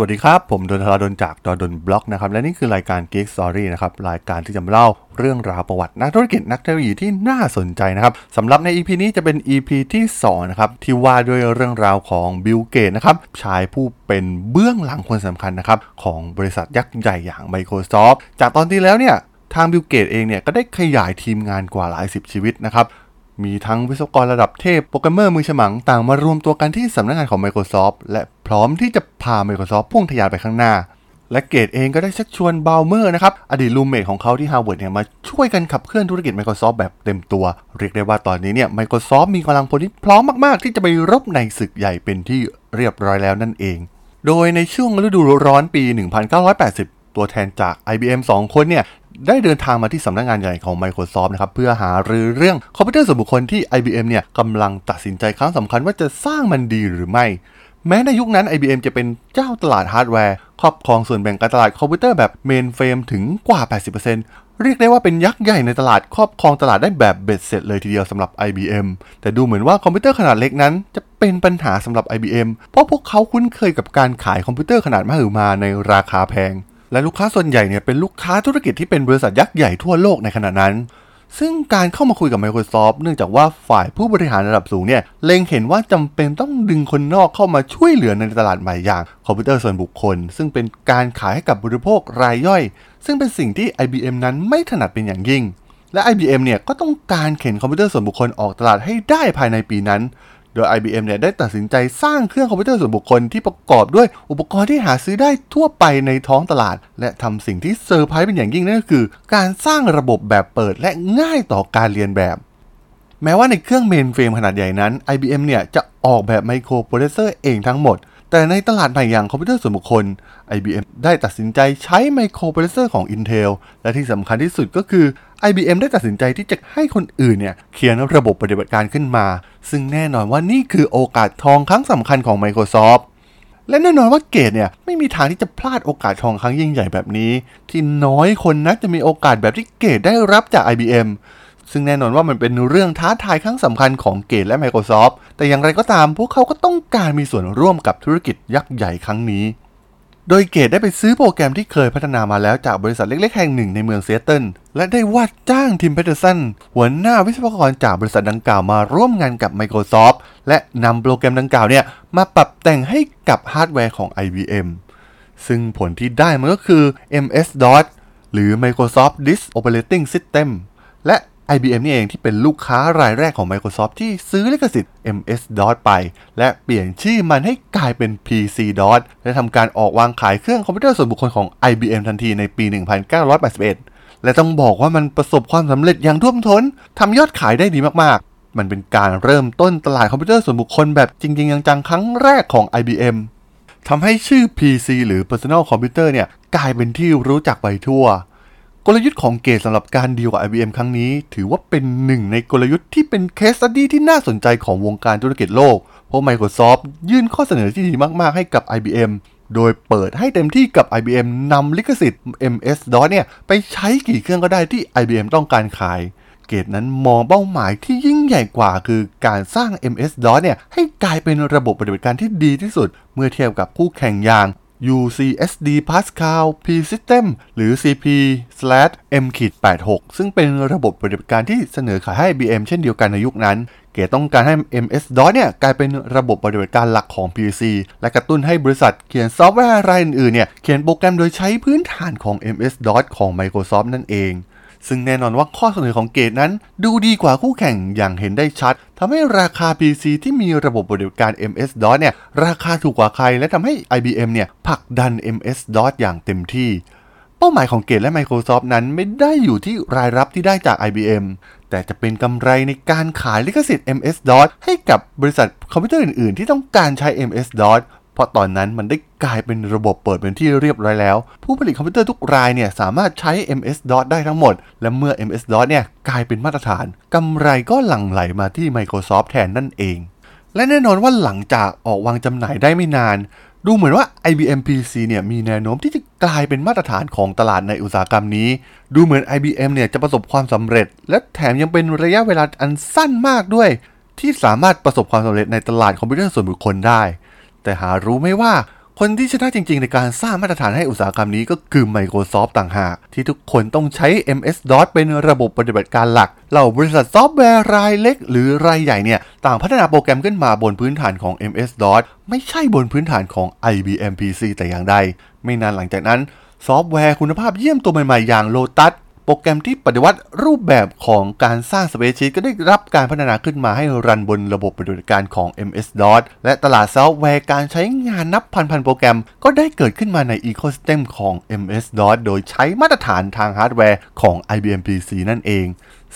สวัสดีครับ ผมดนทราดนจากด.ดล็อกนะครับและนี่คือรายการ Geek Story นะครับรายการที่จะมาเล่าเรื่องราวประวัตินักธุรกิจนักเทคโนโลยีที่น่าสนใจนะครับสำหรับใน EP นี้จะเป็น EP ที่2นะครับที่ว่าด้วยเรื่องราวของบิลเกตส์นะครับชายผู้เป็นเบื้องหลังคนสำคัญนะครับของบริษัทยักษ์ใหญ่อย่าง Microsoft จากตอนที่แล้วเนี่ยทางบิลเกตส์เองเนี่ยก็ได้ขยายทีมงานกว่าหลายสิบชีวิตนะครับมีทั้งวิศวกรระดับเทพโปรแกรมเมอร์มือฉมังต่างมารวมตัวกันที่สำนักงานของ Microsoft และ พร้อมที่จะพา Microsoft พุ่งทะยานไปข้างหน้า และเกตส์เองก็ได้ชักชวนบอลเมอร์นะครับ อดีต roommate ของเขาที่ฮาร์วาร์ดเนี่ยมาช่วยกันขับเคลื่อนธุรกิจ Microsoft แบบเต็มตัว เรียกได้ว่าตอนนี้เนี่ย Microsoft มีกำลังพลที่พร้อมมาก ๆ ที่จะไปรบในศึกใหญ่เป็นที่เรียบร้อยแล้วนั่นเอง โดยในช่วงฤดูร้อนปี 1980 ตัวแทนจาก IBM 2 คนเนี่ยได้เดินทางมาที่สำนักงานใหญ่ของ Microsoft นะครับเพื่อหารือเรื่องคอมพิวเตอร์ส่วนบุคคลที่ IBM เนี่ยกำลังตัดสินใจครั้งสำคัญว่าจะสร้างมันดีหรือไม่ แม้ในยุคนั้น IBM จะเป็นเจ้าตลาดฮาร์ดแวร์ ครอบครองส่วนแบ่งการตลาดคอมพิวเตอร์แบบ mainframe ถึงกว่า 80%เรียกได้ว่าเป็นยักษ์ใหญ่ในตลาดครอบครองตลาดได้แบบเบ็ดเสร็จเลยทีเดียวสำหรับ IBM แต่ดูเหมือนว่าคอมพิวเตอร์ขนาดเล็กนั้น จะเป็นปัญหาสำหรับ IBM เพราะพวกเขาคุ้นเคยกับการขายคอมพิวเตอร์ขนาดมหึมาในราคาแพง และลูกค้าส่วนใหญ่เนี่ยเป็นลูกค้าธุรกิจที่เป็นบริษัทยักษ์ใหญ่ทั่วโลกในขณะนั้น ซึ่งการเข้ามาคุยกับ Microsoft เนื่องจากว่าฝ่ายผู้บริหารระดับสูงเนี่ยเล็งเห็นว่าจำเป็นต้องดึงคนนอกเข้ามาช่วยเหลือในตลาดใหม่อย่างคอมพิวเตอร์ส่วนบุคคล ซึ่งเป็นการขายให้กับบริโภครายย่อย ซึ่งเป็นสิ่งที่ IBM นั้นไม่ถนัดเป็นอย่างยิ่ง และ IBM เนี่ยก็ต้องการเข็นคอมพิวเตอร์ส่วนบุคคลออกตลาดให้ได้ภายในปีนั้น โดย IBM เนี่ยได้ตัดสินใจสร้างเครื่องคอมพิวเตอร์ส่วนบุคคลที่ประกอบด้วยอุปกรณ์ที่หาซื้อได้ทั่วไปในท้องตลาด และทำสิ่งที่เซอร์ไพรส์เป็นอย่างยิ่งนั่นก็คือ การสร้างระบบแบบเปิดและง่ายต่อการเลียนแบบ แม้ว่าในเครื่อง mainframe ขนาดใหญ่นั้น IBM เนี่ยจะออกแบบไมโครโปรเซสเซอร์เองทั้งหมด แต่ในตลาดใหม่อย่างคอมพิวเตอร์ส่วนบุคคล IBM ได้ตัดสินใจใช้ไมโครโปรเซสเซอร์ของ Intel และที่สำคัญที่สุดก็คือ IBM ได้ตัดสินใจที่จะให้คนอื่นเนี่ยเขียนระบบปฏิบัติการขึ้นมา ซึ่งแน่นอนว่านี่คือโอกาสทองครั้งสำคัญของ Microsoft และแน่นอนว่าเกตส์เนี่ยไม่มีทางที่จะพลาดโอกาสทองครั้งยิ่งใหญ่แบบนี้ ที่น้อยคนนักจะมีโอกาสแบบที่เกตส์ได้รับจาก IBM ซึ่งแน่นอนว่ามันเป็นเรื่องท้าทายครั้งสำคัญของเกตส์และ Microsoft แต่อย่างไรก็ตามพวกเขาก็ต้องการมีส่วนร่วมกับธุรกิจยักษ์ใหญ่ครั้งนี้ โดยเกตส์ได้ไปซื้อโปรแกรมที่เคยพัฒนามาแล้วจากบริษัทเล็ก ๆ แห่งหนึ่งในเมืองซีแอตเทิลและได้ว่าจ้าง Tim Paterson หัวหน้าวิศวกรจากบริษัทดังกล่าวมาร่วมงานกับ Microsoft และนำโปรแกรมดังกล่าวเนี่ยมาปรับแต่งให้กับฮาร์ดแวร์ของ IBM ซึ่งผลที่ได้มันก็คือ MS-DOS หรือ Microsoft Disk Operating System IBM นี่เองที่เป็นลูกค้ารายแรกของ Microsoft ที่ซื้อลิขสิทธิ์ MS-DOS ไป และเปลี่ยนชื่อมันให้กลายเป็น PC-DOS และทำการออกวางขายเครื่องคอมพิวเตอร์ส่วนบุคคลของ IBM ทันทีในปี 1981 และต้องบอกว่ามันประสบความสำเร็จอย่างท่วมท้นทำยอดขายได้ดีมากๆ มันเป็นการเริ่มต้นตลาดคอมพิวเตอร์ส่วนบุคคลแบบจริง ๆ จังๆครั้งแรกของ IBM ทำให้ชื่อ PC หรือ Personal Computer เนี่ยกลายเป็นที่รู้จักไปทั่ว กลยุทธ์ของเกตสำหรับการดีลกับ IBM ครั้งนี้ ถือว่าเป็นหนึ่งในกลยุทธ์ที่เป็นเคสสตี้ที่น่าสนใจของวงการธุรกิจโลก เพราะ Microsoft ยื่นข้อเสนอที่ดีมาก ๆ ให้กับ IBM โดยเปิดให้เต็มที่กับ IBM นำลิขสิทธิ์ MS-DOS เนี่ยไปใช้กี่เครื่องก็ได้ที่ IBM ต้องการขาย เกตนั้นมองเป้าหมายที่ยิ่งใหญ่กว่า คือการสร้าง MS-DOS เนี่ยให้กลายเป็นระบบปฏิบัติการที่ดีที่สุด เมื่อเทียบกับคู่แข่งอย่าง UCSD Pascal P System หรือ CP/M-86 ซึ่งเป็นระบบปฏิบัติการที่เสนอขายให้ IBM เช่นเดียวกันในยุคนั้น เกตต้องการให้ MS-DOS เนี่ยกลายเป็นระบบปฏิบัติการหลักของ PC และกระตุ้นให้บริษัทเขียนซอฟต์แวร์รายอื่นๆเนี่ยเขียนโปรแกรมโดยใช้พื้นฐานของ MS-DOS ของ Microsoft นั่นเอง ซึ่งแน่นอนว่าข้อเสนอของเกตนั้น ดูดีกว่าคู่แข่งอย่างเห็นได้ชัดทำให้ราคา PC ที่มีระบบปฏิบัติการ MS-DOS เนี่ยราคาถูกกว่าใคร และทำให้ IBM เนี่ยผลักดัน MS-DOS อย่างเต็มที่เป้าหมายของเกตและ Microsoft นั้นไม่ได้อยู่ที่รายรับที่ได้จาก IBM แต่จะเป็นกำไรในการขายลิขสิทธิ์ MS-DOS ให้กับบริษัทคอมพิวเตอร์อื่นๆ ที่ต้องการใช้ MS-DOS เพราะตอนนั้นมันได้กลายเป็นระบบเปิดเป็นที่เรียบร้อยแล้ว ผู้ผลิตคอมพิวเตอร์ทุกรายเนี่ยสามารถใช้ MS-DOS ได้ทั้งหมด และเมื่อ MS-DOS เนี่ยกลายเป็นมาตรฐานกำไรก็หลั่งไหลมาที่ Microsoft แทนนั่นเอง และแน่นอนว่าหลังจากออกวางจำหน่ายได้ไม่นาน ดูเหมือนว่า IBM PC เนี่ยมีแนวโน้มที่จะกลายเป็นมาตรฐานของตลาดในอุตสาหกรรมนี้ ดูเหมือน IBM เนี่ยจะประสบความสำเร็จ และแถมยังเป็นระยะเวลาอันสั้นมากด้วย ที่สามารถประสบความสำเร็จในตลาดคอมพิวเตอร์ส่วนบุคคลได้ แต่หารู้ไหมว่าคนที่ชนะจริงๆ ในการสร้างมาตรฐานให้อุตสาหกรรมนี้ก็คือ Microsoft ต่างหาก ที่ทุกคนต้องใช้ MS-DOS เป็นระบบปฏิบัติการหลัก เหล่าบริษัทซอฟต์แวร์รายเล็ก หรือรายใหญ่เนี่ย ต่างพัฒนาโปรแกรมขึ้นมาบนพื้นฐานของ MS-DOS ไม่ใช่บนพื้นฐานของ IBM PC แต่อย่างใด ไม่นานหลังจากนั้น ซอฟต์แวร์คุณภาพเยี่ยมตัวใหม่ๆ อย่าง Lotus โปรแกรมที่ปฏิวัติรูปแบบของการสร้าง spreadsheet ก็ได้รับการพัฒนาขึ้นมาให้ run บนระบบปฏิบัติการของ MS-DOS และตลาดซอฟต์แวร์การใช้งานนับพันๆโปรแกรม ก็ได้เกิดขึ้นมาใน ecosystem ของ MS-DOS โดยใช้มาตรฐานทางฮาร์ดแวร์ของ IBM PC นั่นเอง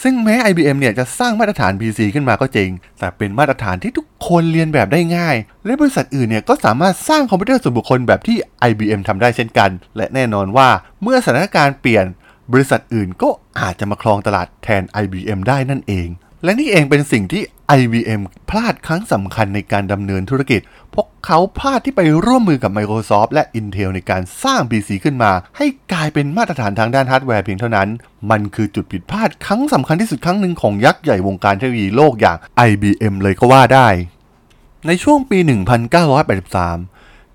ซึ่งแม้ IBM เนี่ยจะสร้างมาตรฐาน PC ขึ้นมาก็จริง แต่เป็นมาตรฐานที่ทุกคนเลียนแบบได้ง่าย และบริษัทอื่นเนี่ยก็สามารถสร้างคอมพิวเตอร์ส่วนบุคคลแบบที่ IBM ทำได้เช่นกัน และแน่นอนว่าเมื่อสถานการณ์เปลี่ยน บริษัทอื่นก็อาจจะมาครองตลาดแทน IBM ได้นั่นเอง และนี่เองเป็นสิ่งที่ IBM พลาดครั้งสำคัญในการดำเนินธุรกิจ พวกเขาพลาดที่ไปร่วมมือกับ Microsoft และ Intel ในการสร้าง PC ขึ้นมา ให้กลายเป็นมาตรฐานทางด้านฮาร์ดแวร์เพียงเท่านั้น มันคือจุดผิดพลาดครั้งสำคัญที่สุดครั้งหนึ่งของยักษ์ใหญ่วงการเทคโนโลยีโลกอย่าง IBM เลยก็ว่าได้ ในช่วงปี 1983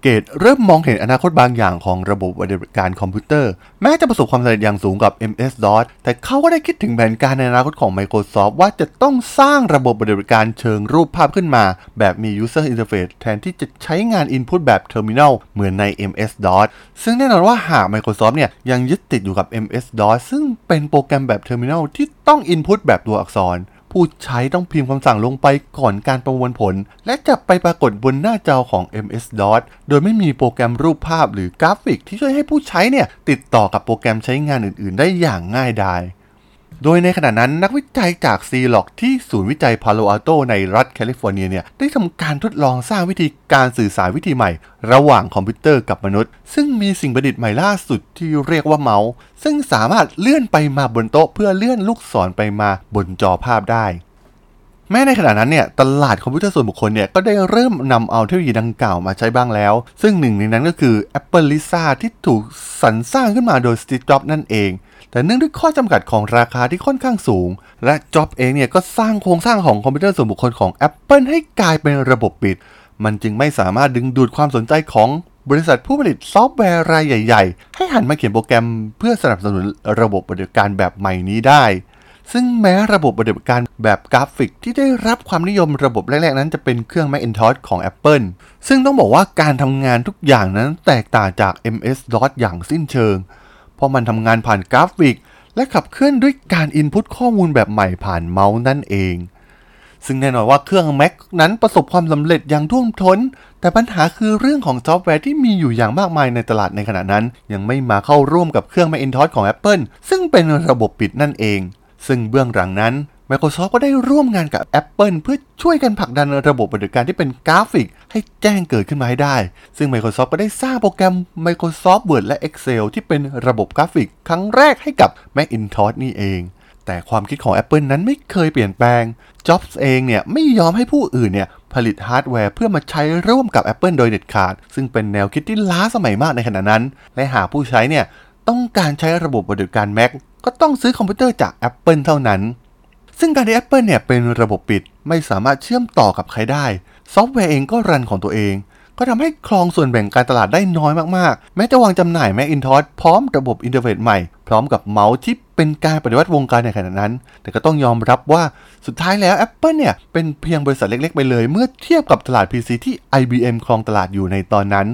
กตเริ่มมองเห็นอนาคตบางอย่างของระบบปฏิบัติการคอมพิวเตอร์ แม้จะประสบความสำเร็จอย่างสูงกับ MS-DOS แต่เขาก็ได้คิดถึงแผนการในอนาคตของ Microsoft ว่าจะต้องสร้างระบบปฏิบัติการเชิงรูปภาพขึ้นมา แบบมี User Interface แทนที่จะใช้งาน Input แบบ Terminal เหมือนใน MS-DOS ซึ่งแน่นอนว่าหาก Microsoft เนี่ยยังยึดติดอยู่กับ MS-DOS ซึ่งเป็นโปรแกรมแบบ Terminal ที่ต้อง Input แบบตัวอักษร ผู้ใช้ต้องพิมพ์คำสั่งลงไปก่อนการประมวลผล และจะไปปรากฏบนหน้าจอของ MS-DOS โดยไม่มีโปรแกรมรูปภาพหรือ กราฟิกที่ช่วยให้ผู้ใช้เนี่ยติดต่อกับโปรแกรมใช้งานอื่น ๆ ได้อย่างง่ายดาย โดยในขณะนั้นนักวิจัยจาก c l o c ที่ศูนย์วิจัย Palo Alto ในรัฐแคลิฟอร์เนียเนี่ยได้ทำการทดลองสร้างวิธีการสื่อสารวิธีใหม่ ระหว่างคอมพิวเตอร์กับมนุษย์ ซึ่งมีสิ่งประดิษฐ์ใหม่ล่าสุดที่เรียกว่าเมาส์ ซึ่งสามารถเลื่อนไปมาบนโต๊ะ เพื่อเลื่อนลูกศรไปมาบนจอภาพได้แม้ในขณะนั้นเนี่ยตลาดคอมพิวเตอร์ส่วนบุคคลเนี่ยก็ได้เริ่มนำเอาเทคโนโลยีดังกล่าวมาใช้บ้างแล้ว ซึ่งหนึ่งในนั้นก็คือ Apple Lisa ที่ถูกสรรสร้างขึ้นมาโดย Steve Jobs นั่นเอง แต่เนื่องด้วยข้อจำกัดของราคาที่ค่อนข้างสูง และ Jobs เองเนี่ยก็สร้างโครงสร้างของคอมพิวเตอร์ส่วนบุคคลของ Apple ให้กลายเป็นระบบปิด มันจึงไม่สามารถดึงดูดความสนใจของบริษัทผู้ผลิตซอฟต์แวร์รายใหญ่ ๆ ให้หันมาเขียนโปรแกรมเพื่อสนับสนุนระบบปฏิบัติการแบบใหม่นี้ได้ ซึ่งแม้ระบบปฏิบัติการแบบกราฟิกที่ได้รับความนิยมระบบแรก ๆ นั้นจะเป็นเครื่อง Macintosh ของ Apple ซึ่งต้องบอกว่าการทำงานทุกอย่างนั้นแตกต่างจาก MS-DOS อย่างสิ้นเชิง เพราะมันทำงานผ่านกราฟิก และขับเคลื่อนด้วยการ input ข้อมูลแบบใหม่ผ่านเมาส์นั่นเอง ซึ่งแน่นอนว่าเครื่อง Mac นั้นประสบความสำเร็จอย่างท่วมท้น แต่ปัญหาคือเรื่องของซอฟต์แวร์ที่มีอยู่อย่างมากมายในตลาดในขณะนั้น ยังไม่มาเข้าร่วมกับเครื่อง Macintosh ของ Apple ซึ่งเป็นระบบปิดนั่นเอง ซึ่งเบื้องหลังนั้น Microsoft ก็ได้ร่วมงานกับ Apple เพื่อช่วยกันผลักดันระบบปฏิบัติการที่เป็นกราฟิก ให้แจ้งเกิดขึ้นมาให้ได้ ซึ่ง Microsoft ก็ได้สร้างโปรแกรม Microsoft Word และ Excel ที่เป็นระบบกราฟิก ครั้งแรกให้กับ Macintosh นี่เอง แต่ความคิดของ Apple นั้นไม่เคยเปลี่ยนแปลง Jobs เองเนี่ยไม่ยอมให้ผู้อื่นเนี่ยผลิตฮาร์ดแวร์เพื่อมาใช้ร่วมกับ Apple โดยเด็ดขาด ซึ่งเป็นแนวคิดที่ล้าสมัยมากในขณะนั้น และหากผู้ใช้เนี่ยต้องการใช้ระบบปฏิบัติการ Mac ก็ต้องซื้อคอมพิวเตอร์จาก Apple เท่านั้น ซึ่งการที่ Apple เนี่ยเป็นระบบปิดไม่สามารถเชื่อมต่อกับใครได้ ซอฟต์แวร์เองก็ run ของตัวเอง ก็ทำให้ครองส่วนแบ่งการตลาดได้น้อยมากๆ แม้จะวางจำหน่าย Macintosh พร้อมระบบ interface ใหม่ พร้อมกับเมาส์ที่เป็นการปฏิวัติวงการในขณะนั้น แต่ก็ต้องยอมรับว่าสุดท้ายแล้ว Apple เนี่ยเป็นเพียงบริษัทเล็กๆ ไปเลย เมื่อเทียบกับตลาด PC ที่ IBM ครองตลาดอยู่ในตอนนั้น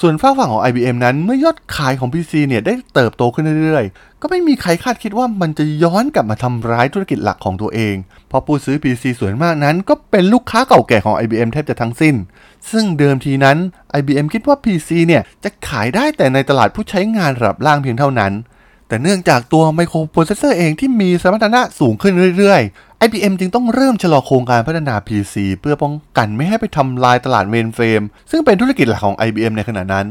ส่วนฝ้าฝั่งของ IBM นั้นเมื่อยอดขายของ PC เนี่ยได้เติบโตขึ้นเรื่อยๆ ก็ไม่มีใครคาดคิดว่ามันจะย้อนกลับมาทำร้ายธุรกิจหลักของตัวเอง เพราะผู้ซื้อ PC ส่วนมากนั้น ก็เป็นลูกค้าเก่าแก่ของ IBM แทบจะทั้งสิ้น ซึ่งเดิมทีนั้น IBM คิดว่า PC เนี่ยจะขายได้แต่ในตลาดผู้ใช้งานระดับล่างเพียงเท่านั้น แต่เนื่องจากตัวไมโครโปรเซสเซอร์เองที่มีสมรรถนะสูงขึ้นเรื่อยๆ IBM จึงต้องเริ่มชะลอโครงการพัฒนา PC เพื่อป้องกันไม่ให้ไปทำลายตลาดเมนเฟรมซึ่งเป็นธุรกิจหลักของ IBM ในขณะนั้น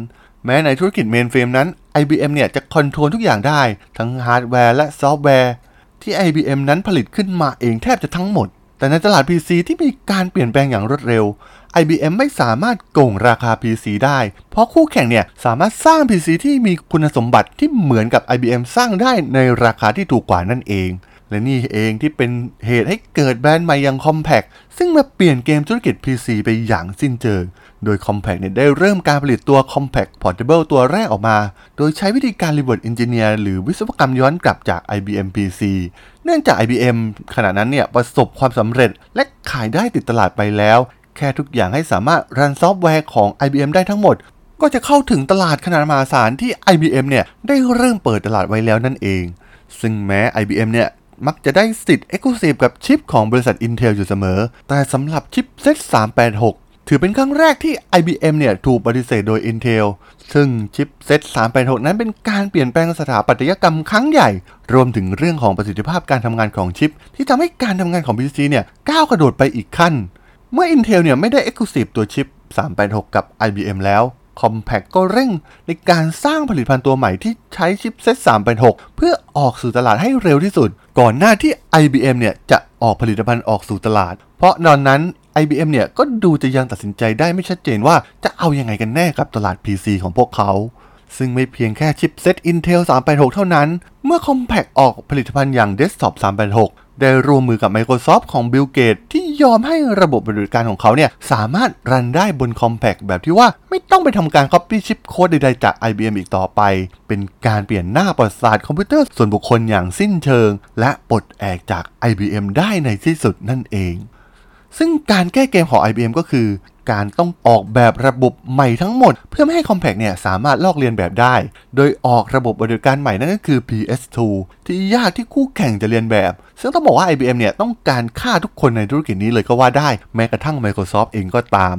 แม้ในธุรกิจเมนเฟรมนั้น IBM เนี่ยจะ control ทุกอย่างได้ ทั้งฮาร์ดแวร์และซอฟต์แวร์ที่ IBM นั้นผลิตขึ้นมาเองแทบจะทั้งหมด แต่ในตลาด PC ที่มีการเปลี่ยนแปลงอย่างรวดเร็ว IBM ไม่สามารถโกงราคา PC ได้ เพราะคู่แข่งเนี่ยสามารถสร้าง PC ที่มีคุณสมบัติที่เหมือนกับ IBM สร้างได้ในราคาที่ถูกกว่านั่นเอง และนี่เองที่เป็นเหตุให้เกิดแบรนด์ใหม่อย่าง Compaq ซึ่งมาเปลี่ยนเกมธุรกิจ PC ไปอย่างสิ้นเชิงโดย Compaq เนี่ยได้เริ่มการผลิตตัว Compaq Portable ตัวแรกออกมา โดยใช้วิธีการ Reverse Engineer หรือวิศวกรรมย้อนกลับจาก IBM PC เนื่องจาก IBM ขณะนั้นเนี่ยประสบความสำเร็จและขายได้ติดตลาดไปแล้ว แค่ทุกอย่างให้สามารถรันซอฟต์แวร์ของ IBM ได้ทั้งหมด ก็จะเข้าถึงตลาดขนาดมหาศาลที่ IBM เนี่ยได้เริ่มเปิดตลาดไว้แล้วนั่นเอง ซึ่งแม้ IBM เนี่ยมักจะได้สิทธิ์ Exclusive กับชิปของบริษัท Intel อยู่เสมอ แต่สำหรับชิป Z386 ถือเป็นครั้งแรกที่ IBM เนี่ยถูกปฏิเสธโดย Intel ซึ่งชิป Z386 นั้นเป็นการเปลี่ยนแปลงสถาปัตยกรรมครั้งใหญ่ รวมถึงเรื่องของประสิทธิภาพการทำงานของชิป ที่ทำให้การทำงานของ PC เนี่ยก้าวกระโดดไปอีกขั้น เมื่อ Intel เนี่ยไม่ได้ Exclusive ตัวชิป 386 กับ IBM แล้ว Compaq ก็เร่งในการสร้างผลิตภัณฑ์ตัวใหม่ที่ใช้ชิปเซต386 เพื่อออกสู่ตลาดให้เร็วที่สุด ก่อนหน้าที่ IBM เนี่ยจะออกผลิตภัณฑ์ออกสู่ตลาด เพราะตอนนั้น IBM เนี่ยก็ดูจะยังตัดสินใจได้ไม่ชัดเจนว่าจะเอายังไงกันแน่กับตลาด PC ของพวกเขา ซึ่งไม่เพียงแค่ชิปเซต Intel 386 เท่านั้น เมื่อ Compaq ออกผลิตภัณฑ์อย่าง Desktop 386 ได้ร่วมมือกับ Microsoft ของ Bill Gates ที่ยอมให้ระบบบัติการของเขาเนี่ย สามารถรันได้บน Compaq แบบที่ว่าไม่ต้องไปทำการ Copy ชิปโค้ดใดๆจาก IBM อีกต่อไป เป็นการเปลี่ยนหน้าประวัติศาสตร์คอมพิวเตอร์ส่วนบุคคลอย่างสิ้นเชิง และปลดแอกจาก IBM ได้ในที่สุดนั่นเองซึ่งการแก้เกมของ IBM ก็คือ การต้องออกแบบระบบใหม่ทั้งหมด เพื่อไม่ให้ Compaq เนี่ยสามารถลอกเลียนแบบได้ โดยออกระบบบริการใหม่นั่นก็คือ PS2 ที่ยากที่คู่แข่งจะเรียนแบบ ซึ่งต้องบอกว่า IBM เนี่ยต้องการฆ่าทุกคนในธุรกิจนี้เลยก็ว่าได้ แม้กระทั่ง Microsoft เองก็ตาม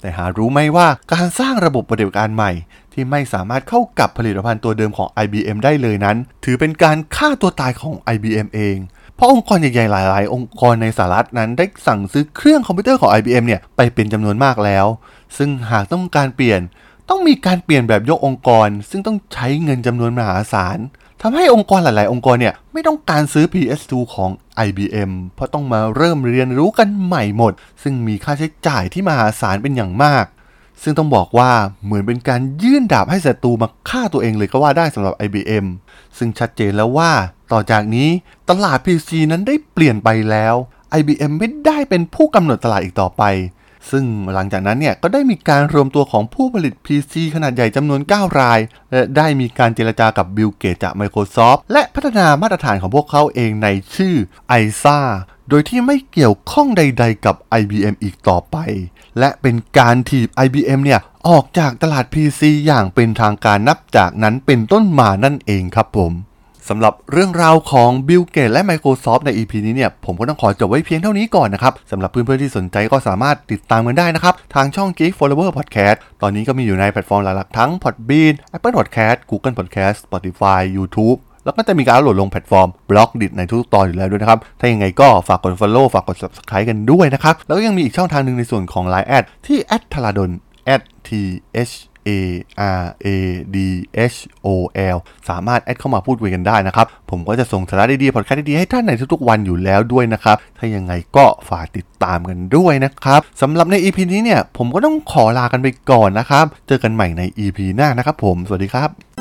แต่หารู้ไหมว่าการสร้างระบบปฏิบัติการใหม่ ที่ไม่สามารถเข้ากับผลิตภัณฑ์ตัวเดิมของ IBM ได้เลยนั้น ถือเป็นการฆ่าตัวตายของ IBM เอง เพราะองค์กรใหญ่ๆหลายๆ องค์กรในสหรัฐนั้นได้สั่งซื้อเครื่องคอมพิวเตอร์ของ IBM เนี่ยไปเป็นจำนวนมากแล้ว ซึ่งหากต้องการเปลี่ยน ต้องมีการเปลี่ยนแบบยกองค์กร ซึ่งต้องใช้เงินจำนวนมหาศาลทำให้องค์กรหลาย ๆ องค์กรเนี่ยไม่ต้องการซื้อ PS2 ของ IBM เพราะต้องมาเริ่มเรียนรู้กันใหม่หมด ซึ่งมีค่าใช้จ่ายที่มหาศาลเป็นอย่างมาก ซึ่งต้องบอกว่าเหมือนเป็นการยื่นดาบให้ศัตรูมาฆ่าตัวเองเลยก็ว่าได้สำหรับ IBM ซึ่งชัดเจนแล้วว่า ต่อจากนี้ตลาด PC นั้นได้เปลี่ยนไปแล้ว IBM ไม่ได้เป็นผู้กำหนดตลาดอีกต่อไป ซึ่งหลังจากนั้นเนี่ยก็ได้มีการรวมตัวของผู้ผลิต PC ขนาดใหญ่จำนวน 9 ราย และได้มีการเจรจากับบิลเกตจาก Microsoft และพัฒนามาตรฐานของพวกเขาเองในชื่อ ISA โดยที่ไม่เกี่ยวข้องใด ๆ กับ IBM อีกต่อไป และเป็นการถีบ IBM เนี่ยออกจากตลาด PC อย่างเป็นทางการนับจากนั้นเป็นต้นมานั่นเองครับผมสำหรับเรื่องราวของ Bill Gates และ Microsoft ใน EP นี้เนี่ย ผมก็ต้องขอจบไว้เพียงเท่านี้ก่อนนะครับสำหรับเพื่อนๆที่สนใจก็สามารถติดตามกันได้นะครับ ทางช่อง Geek Forever Podcast ตอนนี้ก็มีอยู่ในแพลตฟอร์มหลักๆทั้ง Podbean Apple Podcast Google Podcast Spotify YouTube แล้วก็จะมีการโหลดลงแพลตฟอร์ม Blockdit ในทุกตอนอยู่แล้วด้วยนะครับ ถ้ายังไงก็ฝากกด follow ฝากกด subscribe กันด้วยนะครับ แล้วก็ยังมีอีกช่องทางหนึ่งในส่วนของ Line add ที่ t h a l a d o n t h A R A D H O L สามารถแอดเข้ามาพูดคุยกันได้นะครับ ผมก็จะส่งสาระดีๆ พอดแคสต์ดีๆ ให้ท่านในทุกๆวันอยู่แล้วด้วยนะครับ ถ้ายังไงก็ฝากติดตามกันด้วยนะครับสำหรับใน EP นี้เนี่ย ผมก็ต้องขอลากันไปก่อนนะครับ เจอกันใหม่ใน EP หน้านะครับผม สวัสดีครับ